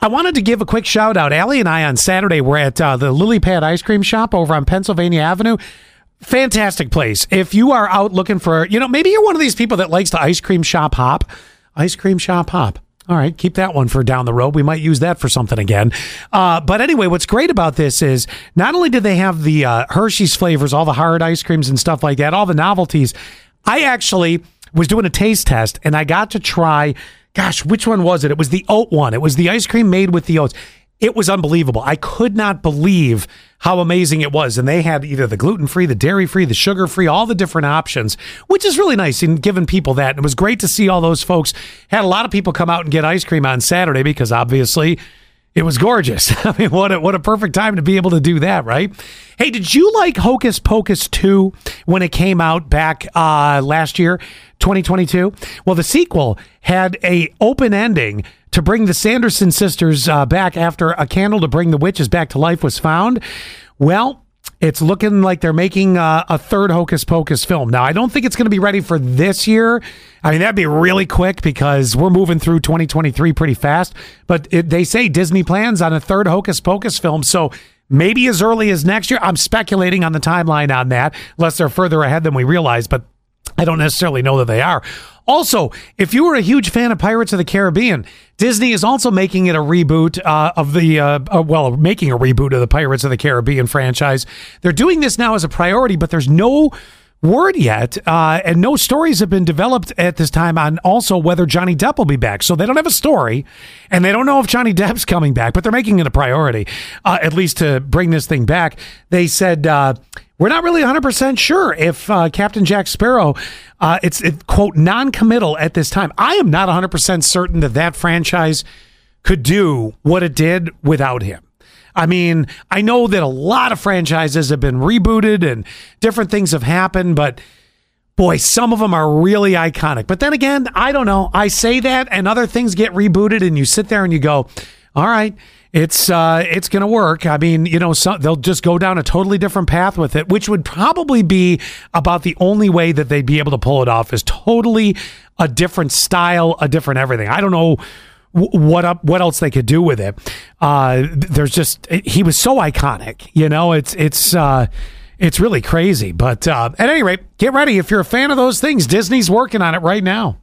I wanted to give a quick shout out. Allie and I on Saturday were at uh, the Lily Pad Ice Cream Shop over on Pennsylvania Avenue. Fantastic place. If you are out looking for, you know, maybe you're one of these people that likes to ice cream shop hop. Ice cream shop hop. All right, keep that one for down the road. We might use that for something again. Uh, but anyway, what's great about this is not only did they have the uh, Hershey's flavors, all the hard ice creams and stuff like that, all the novelties. I actually was doing a taste test and I got to try. Gosh, which one was it? It was the oat one. It was the ice cream made with the oats. It was unbelievable. I could not believe how amazing it was. And they had either the gluten free, the dairy free, the sugar free, all the different options, which is really nice in giving people that. And it was great to see all those folks. Had a lot of people come out and get ice cream on Saturday because obviously it was gorgeous. I mean, what a, what a perfect time to be able to do that, right? Hey, did you like Hocus Pocus 2 when it came out back uh, last year, 2022? Well, the sequel had a open ending to bring the Sanderson sisters uh, back after a candle to bring the witches back to life was found. Well, it's looking like they're making uh, a third Hocus Pocus film. Now, I don't think it's going to be ready for this year. I mean, that'd be really quick because we're moving through 2023 pretty fast. But it, they say Disney plans on a third Hocus Pocus film. So maybe as early as next year. I'm speculating on the timeline on that, unless they're further ahead than we realize. But I don't necessarily know that they are. Also, if you were a huge fan of Pirates of the Caribbean, Disney is also making it a reboot uh, of the, uh, uh, well, making a reboot of the Pirates of the Caribbean franchise. They're doing this now as a priority, but there's no word yet, uh, and no stories have been developed at this time on also whether Johnny Depp will be back. So they don't have a story, and they don't know if Johnny Depp's coming back, but they're making it a priority, uh, at least to bring this thing back. They said, uh, we're not really 100% sure if uh, Captain Jack Sparrow, uh, it's it, quote, non committal at this time. I am not 100% certain that that franchise could do what it did without him. I mean, I know that a lot of franchises have been rebooted and different things have happened, but boy, some of them are really iconic. But then again, I don't know. I say that and other things get rebooted and you sit there and you go, all right, it's uh, it's going to work. I mean, you know, so they'll just go down a totally different path with it, which would probably be about the only way that they'd be able to pull it off is totally a different style, a different everything. I don't know what up what else they could do with it. Uh there's just he was so iconic you know? It's it's uh it's really crazy. But uh at any rate get ready if you're a fan of those things. Disney's working on it right now